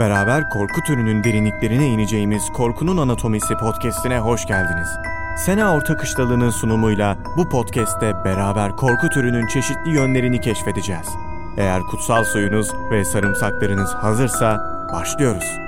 Beraber korku türünün derinliklerine ineceğimiz Korkunun Anatomisi podcast'ine hoş geldiniz. Sena Orta Kışlalı'nın sunumuyla bu podcast'te beraber korku türünün çeşitli yönlerini keşfedeceğiz. Eğer kutsal suyunuz ve sarımsaklarınız hazırsa başlıyoruz.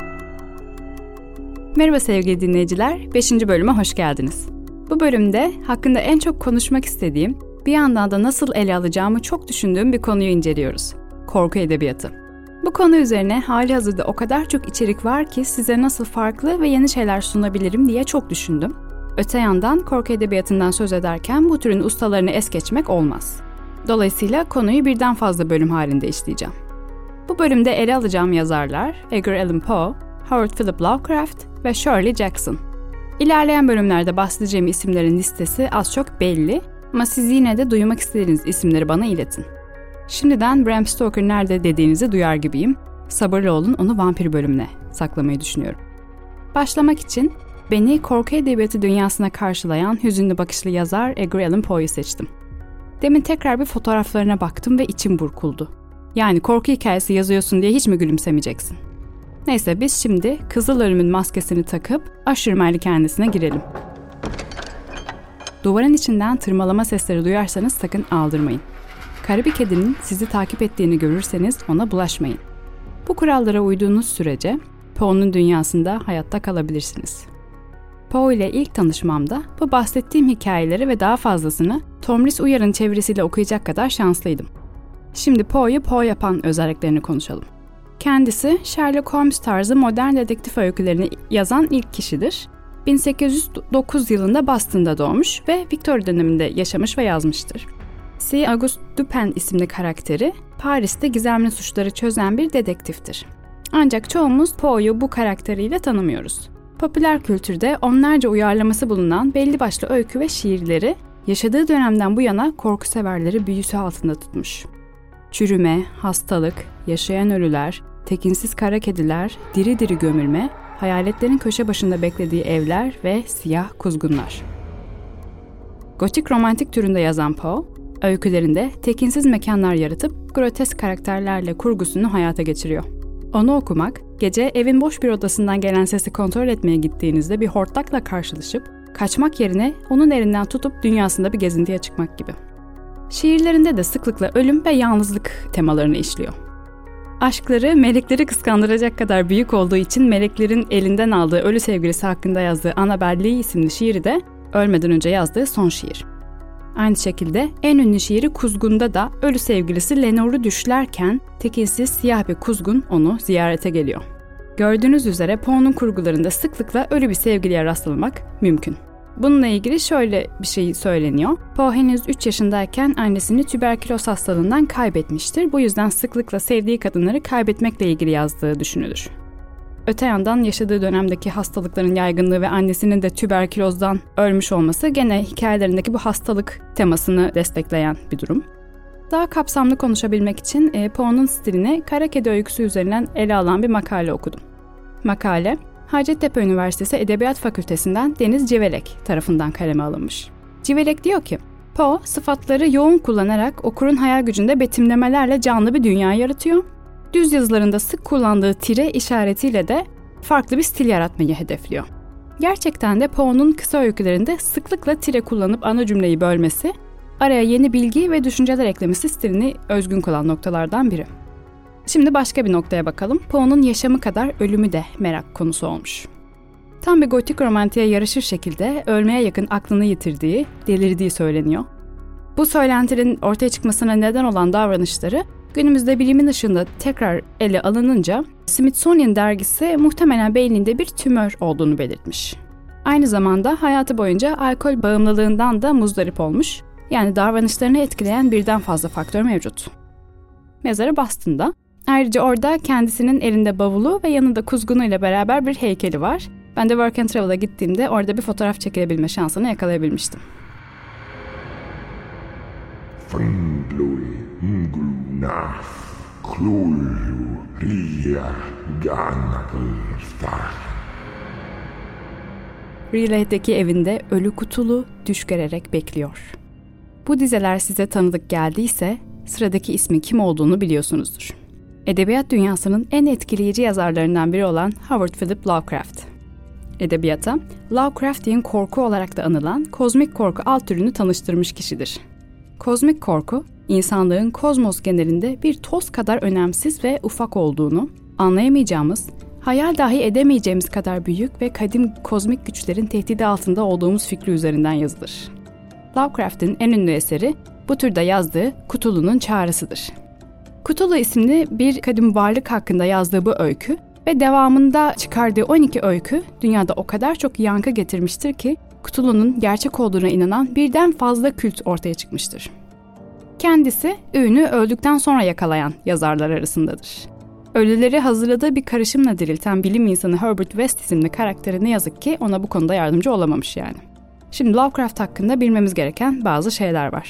Merhaba sevgili dinleyiciler, 5. bölüme hoş geldiniz. Bu bölümde hakkında en çok konuşmak istediğim, bir yandan da nasıl ele alacağımı çok düşündüğüm bir konuyu inceliyoruz. Korku edebiyatı. Bu konu üzerine hali hazırda o kadar çok içerik var ki size nasıl farklı ve yeni şeyler sunabilirim diye çok düşündüm. Öte yandan korku edebiyatından söz ederken bu türün ustalarını es geçmek olmaz. Dolayısıyla konuyu birden fazla bölüm halinde işleyeceğim. Bu bölümde ele alacağım yazarlar Edgar Allan Poe, Howard Philip Lovecraft ve Shirley Jackson. İlerleyen bölümlerde bahsedeceğim isimlerin listesi az çok belli ama siz yine de duymak istediğiniz isimleri bana iletin. Şimdiden Bram Stoker nerede dediğinizi duyar gibiyim. Sabırlı olun onu vampir bölümüne saklamayı düşünüyorum. Başlamak için beni korku edebiyatı dünyasına karşılayan hüzünlü bakışlı yazar Edgar Allan Poe'yu seçtim. Demin tekrar bir fotoğraflarına baktım ve içim burkuldu. Yani korku hikayesi yazıyorsun diye hiç mi gülümsemeyeceksin? Neyse biz şimdi Kızıl Ölüm'ün maskesini takıp aşırı malikanesine girelim. Duvarın içinden tırmalama sesleri duyarsanız sakın aldırmayın. Kara bir kedinin sizi takip ettiğini görürseniz ona bulaşmayın. Bu kurallara uyduğunuz sürece Poe'nun dünyasında hayatta kalabilirsiniz. Poe ile ilk tanışmamda bu bahsettiğim hikayeleri ve daha fazlasını Tomris Uyar'ın çevirisiyle okuyacak kadar şanslıydım. Şimdi Poe'yu Poe yapan özelliklerini konuşalım. Kendisi Sherlock Holmes tarzı modern dedektif öykülerini yazan ilk kişidir. 1809 yılında Boston'da doğmuş ve Victoria döneminde yaşamış ve yazmıştır. C. Auguste Dupin isimli karakteri Paris'te gizemli suçları çözen bir dedektiftir. Ancak çoğumuz Poe'yu bu karakteriyle tanımıyoruz. Popüler kültürde onlarca uyarlaması bulunan belli başlı öykü ve şiirleri yaşadığı dönemden bu yana korku severleri büyüsü altında tutmuş. Çürüme, hastalık, yaşayan ölüler, tekinsiz kara kediler, diri diri gömülme, hayaletlerin köşe başında beklediği evler ve siyah kuzgunlar. Gotik romantik türünde yazan Poe, Öykülerinde tekinsiz mekanlar yaratıp grotesk karakterlerle kurgusunu hayata geçiriyor. Onu okumak, gece evin boş bir odasından gelen sesi kontrol etmeye gittiğinizde bir hortlakla karşılaşıp kaçmak yerine onun elinden tutup dünyasında bir gezintiye çıkmak gibi. Şiirlerinde de sıklıkla ölüm ve yalnızlık temalarını işliyor. Aşkları melekleri kıskandıracak kadar büyük olduğu için meleklerin elinden aldığı ölü sevgilisi hakkında yazdığı Annabel Lee isimli şiiri de ölmeden önce yazdığı son şiir. Aynı şekilde en ünlü şiiri Kuzgun'da da ölü sevgilisi Lenor'u düşlerken tekinsiz siyah bir kuzgun onu ziyarete geliyor. Gördüğünüz üzere Poe'nun kurgularında sıklıkla ölü bir sevgiliye rastlamak mümkün. Bununla ilgili şöyle bir şey söyleniyor. Poe henüz 3 yaşındayken annesini tüberküloz hastalığından kaybetmiştir. Bu yüzden sıklıkla sevdiği kadınları kaybetmekle ilgili yazdığı düşünülür. Öte yandan yaşadığı dönemdeki hastalıkların yaygınlığı ve annesinin de tüberkülozdan ölmüş olması gene hikayelerindeki bu hastalık temasını destekleyen bir durum. Daha kapsamlı konuşabilmek için e, Poe'nun stilini Kara Kedi öyküsü üzerinden ele alan bir makale okudum. Makale, Hacettepe Üniversitesi Edebiyat Fakültesinden Deniz Civelek tarafından kaleme alınmış. Civelek diyor ki, Poe sıfatları yoğun kullanarak okurun hayal gücünde betimlemelerle canlı bir dünya yaratıyor Düz yazılarında sık kullandığı tire işaretiyle de farklı bir stil yaratmayı hedefliyor. Gerçekten de Poe'nun kısa öykülerinde sıklıkla tire kullanıp ana cümleyi bölmesi, araya yeni bilgi ve düşünceler eklemesi stilini özgün kılan noktalardan biri. Şimdi başka bir noktaya bakalım. Poe'nun yaşamı kadar ölümü de merak konusu olmuş. Tam bir gotik romantiğe yarışır şekilde ölmeye yakın aklını yitirdiği, delirdiği söyleniyor. Bu söylentilerin ortaya çıkmasına neden olan davranışları Günümüzde bilimin ışığında tekrar ele alınınca Smithsonian dergisi muhtemelen beyninde bir tümör olduğunu belirtmiş. Aynı zamanda hayatı boyunca alkol bağımlılığından da muzdarip olmuş. Yani davranışlarını etkileyen birden fazla faktör mevcut. Mezarı Boston'da. Ayrıca orada kendisinin elinde bavulu ve yanında kuzgunu ile beraber bir heykeli var. Ben de Work and Travel'a gittiğimde orada bir fotoğraf çekebilme şansını yakalayabilmiştim. Gluna, Klulu, Ria, Ganrfar. Rile'deki evinde ölü kutulu düş görerek bekliyor. Bu dizeler size tanıdık geldiyse sıradaki ismin kim olduğunu biliyorsunuzdur. edebiyat dünyasının en etkileyici yazarlarından biri olan Howard Philip Lovecraft. Edebiyata, Lovecraftian korku olarak da anılan kozmik korku alt türünü tanıştırmış kişidir. Kozmik korku, insanlığın kozmos genelinde bir toz kadar önemsiz ve ufak olduğunu, anlayamayacağımız, hayal dahi edemeyeceğimiz kadar büyük ve kadim kozmik güçlerin tehdidi altında olduğumuz fikri üzerinden yazılır. Lovecraft'in en ünlü eseri bu türde yazdığı Kutulu'nun Çağrısıdır. Kutulu isimli bir kadim varlık hakkında yazdığı bu öykü ve devamında çıkardığı 12 öykü dünyada o kadar çok yankı getirmiştir ki Cthulhu'nun gerçek olduğuna inanan birden fazla kült ortaya çıkmıştır. Kendisi ünü öldükten sonra yakalayan yazarlar arasındadır. Ölüleri hazırladığı bir karışımla dirilten bilim insanı Herbert West isimli karakteri ne yazık ki ona bu konuda yardımcı olamamış yani. Şimdi Lovecraft hakkında bilmemiz gereken bazı şeyler var.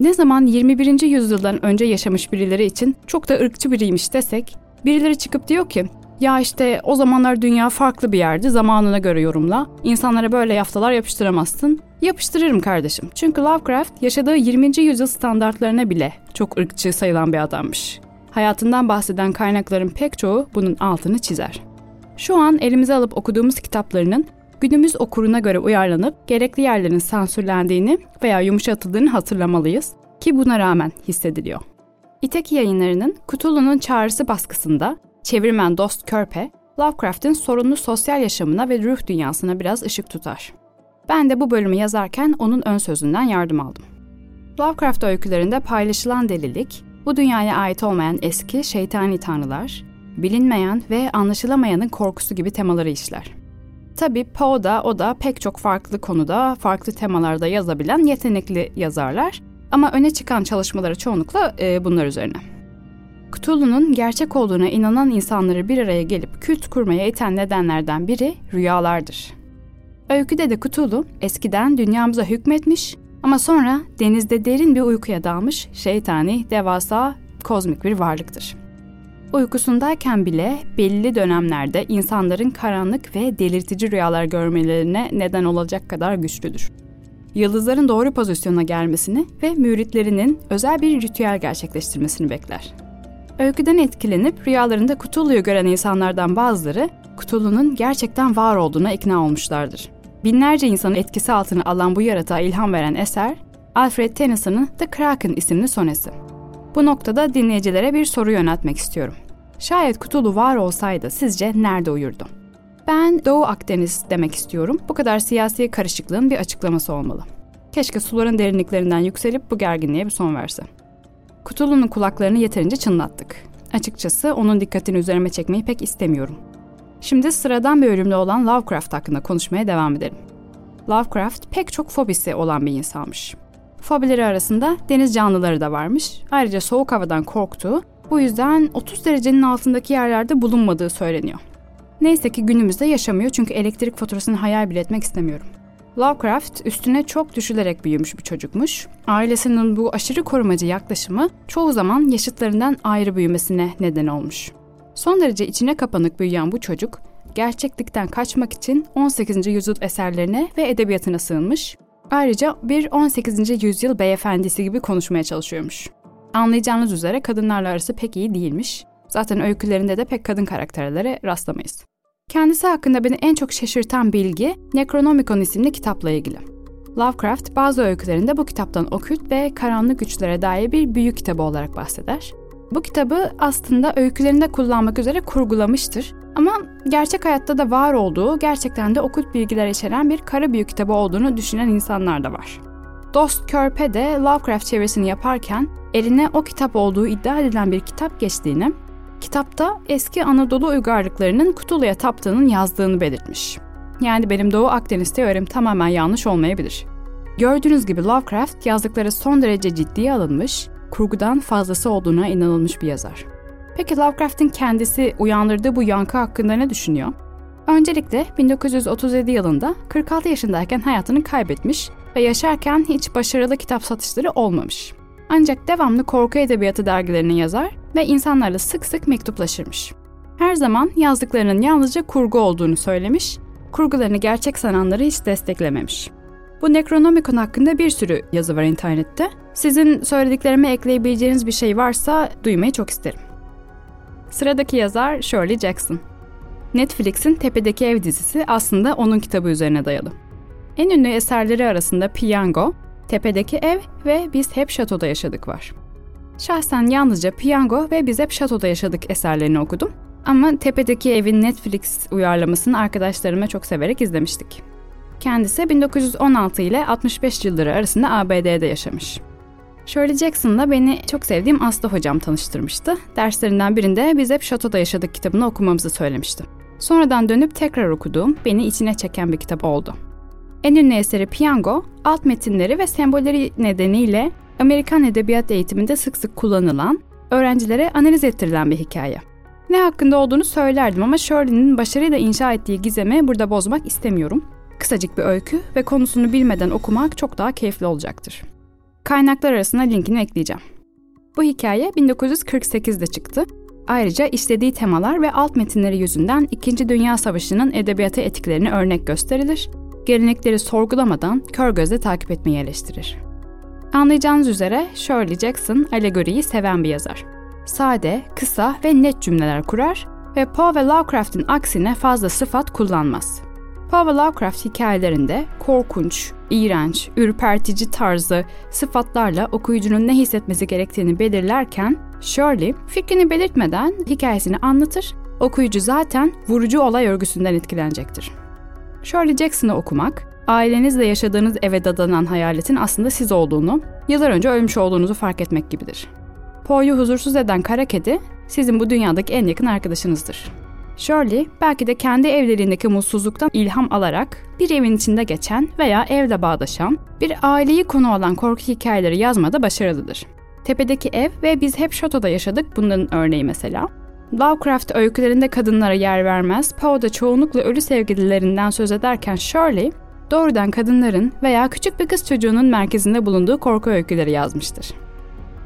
Ne zaman 21. yüzyıldan önce yaşamış birileri için çok da ırkçı biriymiş desek, birileri çıkıp diyor ki ya işte o zamanlar dünya farklı bir yerdi zamanına göre yorumla. İnsanlara böyle yaftalar yapıştıramazsın. Yapıştırırım kardeşim. Çünkü Lovecraft yaşadığı 20. yüzyıl standartlarına bile çok ırkçı sayılan bir adammış. Hayatından bahseden kaynakların pek çoğu bunun altını çizer. Şu an elimize alıp okuduğumuz kitaplarının günümüz okuruna göre uyarlanıp gerekli yerlerin sansürlendiğini veya yumuşatıldığını hatırlamalıyız ki buna rağmen hissediliyor. İteki yayınlarının Cthulhu'nun Çağrısı baskısında çevirmen Dost Körpe, Lovecraft'in sorunlu sosyal yaşamına ve ruh dünyasına biraz ışık tutar. Ben de bu bölümü yazarken onun ön sözünden yardım aldım. Lovecraft öykülerinde paylaşılan delilik, bu dünyaya ait olmayan eski şeytani tanrılar, bilinmeyen ve anlaşılamayanın korkusu gibi temaları işler. Tabii Poe da o da pek çok farklı konuda, farklı temalarda yazabilen yetenekli yazarlar ama öne çıkan çalışmaları çoğunlukla e, bunlar üzerine. Cthulhu'nun gerçek olduğuna inanan insanları bir araya gelip kült kurmaya iten nedenlerden biri rüyalardır. Öyküde de Cthulhu eskiden dünyamıza hükmetmiş ama sonra denizde derin bir uykuya dalmış şeytani, devasa, kozmik bir varlıktır. Uykusundayken bile belli dönemlerde insanların karanlık ve delirtici rüyalar görmelerine neden olacak kadar güçlüdür. Yıldızların doğru pozisyona gelmesini ve müritlerinin özel bir ritüel gerçekleştirmesini bekler. Öyküden etkilenip rüyalarında Cthulhu'yu gören insanlardan bazıları Cthulhu'nun gerçekten var olduğuna ikna olmuşlardır. Binlerce insanın etkisi altına alan bu yaratığa ilham veren eser, Alfred Tennyson'ın The Kraken isimli sonesi. Bu noktada dinleyicilere bir soru yöneltmek istiyorum. Şayet Cthulhu var olsaydı sizce nerede uyurdu? Ben Doğu Akdeniz demek istiyorum. Bu kadar siyasi karışıklığın bir açıklaması olmalı. Keşke suların derinliklerinden yükselip bu gerginliğe bir son verse. Cthulhu'nun kulaklarını yeterince çınlattık. Açıkçası onun dikkatini üzerime çekmeyi pek istemiyorum. Şimdi sıradan bir ölümlü olan Lovecraft hakkında konuşmaya devam edelim. Lovecraft pek çok fobisi olan bir insanmış. Fobileri arasında deniz canlıları da varmış. Ayrıca soğuk havadan korktuğu, bu yüzden 30 derecenin altındaki yerlerde bulunmadığı söyleniyor. Neyse ki günümüzde yaşamıyor çünkü elektrik faturasını hayal bile etmek istemiyorum. Lovecraft üstüne çok düşülerek büyümüş bir çocukmuş. Ailesinin bu aşırı korumacı yaklaşımı çoğu zaman yaşıtlarından ayrı büyümesine neden olmuş. Son derece içine kapanık büyüyen bu çocuk, gerçeklikten kaçmak için 18. yüzyıl eserlerine ve edebiyatına sığınmış. Ayrıca bir 18. yüzyıl beyefendisi gibi konuşmaya çalışıyormuş. Anlayacağınız üzere kadınlarla arası pek iyi değilmiş. Zaten öykülerinde de pek kadın karakterlere rastlamayız. Kendisi hakkında beni en çok şaşırtan bilgi Necronomicon isimli kitapla ilgili. Lovecraft bazı öykülerinde bu kitaptan okült ve karanlık güçlere dair bir büyü kitabı olarak bahseder. Bu kitabı aslında öykülerinde kullanmak üzere kurgulamıştır. Ama gerçek hayatta da var olduğu, gerçekten de okült bilgiler içeren bir kara büyü kitabı olduğunu düşünen insanlar da var. Dost Körpe de Lovecraft çevirisini yaparken eline o kitap olduğu iddia edilen bir kitap geçtiğini Kitapta eski Anadolu uygarlıklarının Kutulu'ya taptığının yazdığını belirtmiş. Yani benim Doğu Akdeniz teorim tamamen yanlış olmayabilir. Gördüğünüz gibi Lovecraft yazdıkları son derece ciddiye alınmış, kurgudan fazlası olduğuna inanılmış bir yazar. Peki Lovecraft'in kendisi uyandırdığı bu yankı hakkında ne düşünüyor? Öncelikle 1937 yılında 46 yaşındayken hayatını kaybetmiş ve yaşarken hiç başarılı kitap satışları olmamış. Ancak devamlı korku edebiyatı dergilerini yazar ve insanlarla sık sık mektuplaşırmış. Her zaman yazdıklarının yalnızca kurgu olduğunu söylemiş, kurgularını gerçek sananları hiç desteklememiş. Bu Necronomicon hakkında bir sürü yazı var internette. Sizin söylediklerime ekleyebileceğiniz bir şey varsa duymayı çok isterim. Sıradaki yazar Shirley Jackson. Netflix'in Tepedeki Ev dizisi aslında onun kitabı üzerine dayalı. En ünlü eserleri arasında Piyango, Tepedeki Ev ve Biz Hep Şato'da Yaşadık var. Şahsen yalnızca Piyango ve Biz Hep Şato'da Yaşadık eserlerini okudum. Ama Tepedeki Ev'in Netflix uyarlamasını arkadaşlarıma çok severek izlemiştik. Kendisi 1916 ile 65 yılları arasında ABD'de yaşamış. Shirley Jackson'la beni çok sevdiğim Aslı hocam tanıştırmıştı. Derslerinden birinde biz hep Şato'da yaşadık kitabını okumamızı söylemişti. Sonradan dönüp tekrar okuduğum, beni içine çeken bir kitap oldu. En ünlü eseri Piyango, alt metinleri ve sembolleri nedeniyle Amerikan edebiyat eğitiminde sık sık kullanılan, öğrencilere analiz ettirilen bir hikaye. Ne hakkında olduğunu söylerdim ama Shirley'nin başarıyla inşa ettiği gizemi burada bozmak istemiyorum. Kısacık bir öykü ve konusunu bilmeden okumak çok daha keyifli olacaktır. Kaynaklar arasına linkini ekleyeceğim. Bu hikaye 1948'de çıktı. Ayrıca işlediği temalar ve alt metinleri yüzünden İkinci Dünya Savaşı'nın edebiyata etkilerini örnek gösterilir, gelenekleri sorgulamadan kör gözle takip etmeyi eleştirir. Anlayacağınız üzere Shirley Jackson alegoriyi seven bir yazar. Sade, kısa ve net cümleler kurar ve Poe ve Lovecraft'in aksine fazla sıfat kullanmaz. Poe ve Lovecraft hikayelerinde korkunç, iğrenç, ürpertici tarzı sıfatlarla okuyucunun ne hissetmesi gerektiğini belirlerken Shirley fikrini belirtmeden hikayesini anlatır, okuyucu zaten vurucu olay örgüsünden etkilenecektir. Shirley Jackson'ı okumak, ailenizle yaşadığınız eve dadanan hayaletin aslında siz olduğunu, yıllar önce ölmüş olduğunuzu fark etmek gibidir. Poe'yu huzursuz eden kara kedi, sizin bu dünyadaki en yakın arkadaşınızdır. Shirley belki de kendi evliliğindeki mutsuzluktan ilham alarak bir evin içinde geçen veya evle bağdaşan bir aileyi konu alan korku hikayeleri yazmada başarılıdır. Tepedeki ev ve biz hep şatoda yaşadık bunların örneği mesela. Lovecraft öykülerinde kadınlara yer vermez, Poe da çoğunlukla ölü sevgililerinden söz ederken Shirley, doğrudan kadınların veya küçük bir kız çocuğunun merkezinde bulunduğu korku öyküleri yazmıştır.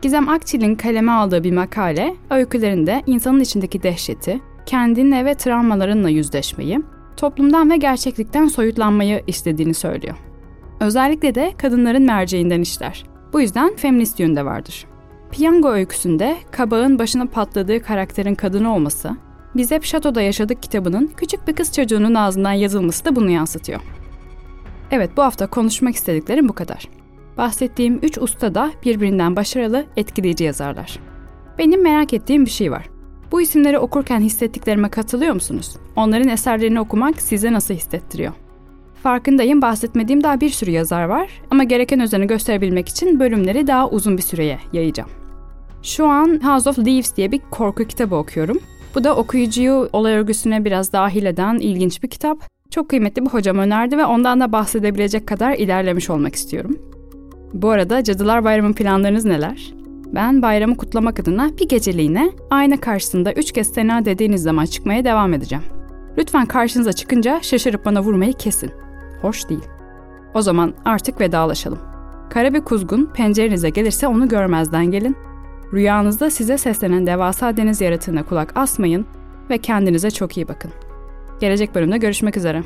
Gizem Akçil'in kaleme aldığı bir makale, öykülerinde insanın içindeki dehşeti, kendinle ve travmalarınla yüzleşmeyi, toplumdan ve gerçeklikten soyutlanmayı istediğini söylüyor. Özellikle de kadınların merceğinden işler. Bu yüzden feminist yönde vardır. Piyango öyküsünde kabağın başına patladığı karakterin kadın olması, Biz Hep Şato'da Yaşadık kitabının küçük bir kız çocuğunun ağzından yazılması da bunu yansıtıyor. Evet bu hafta konuşmak istediklerim bu kadar. Bahsettiğim üç usta da birbirinden başarılı, etkileyici yazarlar. Benim merak ettiğim bir şey var. Bu isimleri okurken hissettiklerime katılıyor musunuz? Onların eserlerini okumak size nasıl hissettiriyor? Farkındayım bahsetmediğim daha bir sürü yazar var ama gereken özeni gösterebilmek için bölümleri daha uzun bir süreye yayacağım. Şu an House of Leaves diye bir korku kitabı okuyorum. Bu da okuyucuyu olay örgüsüne biraz dahil eden ilginç bir kitap. Çok kıymetli bir hocam önerdi ve ondan da bahsedebilecek kadar ilerlemiş olmak istiyorum. Bu arada Cadılar Bayramı planlarınız neler? Ben bayramı kutlamak adına bir geceliğine ayna karşısında üç kez sena dediğiniz zaman çıkmaya devam edeceğim. Lütfen karşınıza çıkınca şaşırıp bana vurmayı kesin. Hoş değil. O zaman artık vedalaşalım. Kara bir kuzgun pencerenize gelirse onu görmezden gelin. Rüyanızda size seslenen devasa deniz yaratığına kulak asmayın ve kendinize çok iyi bakın. Gelecek bölümde görüşmek üzere.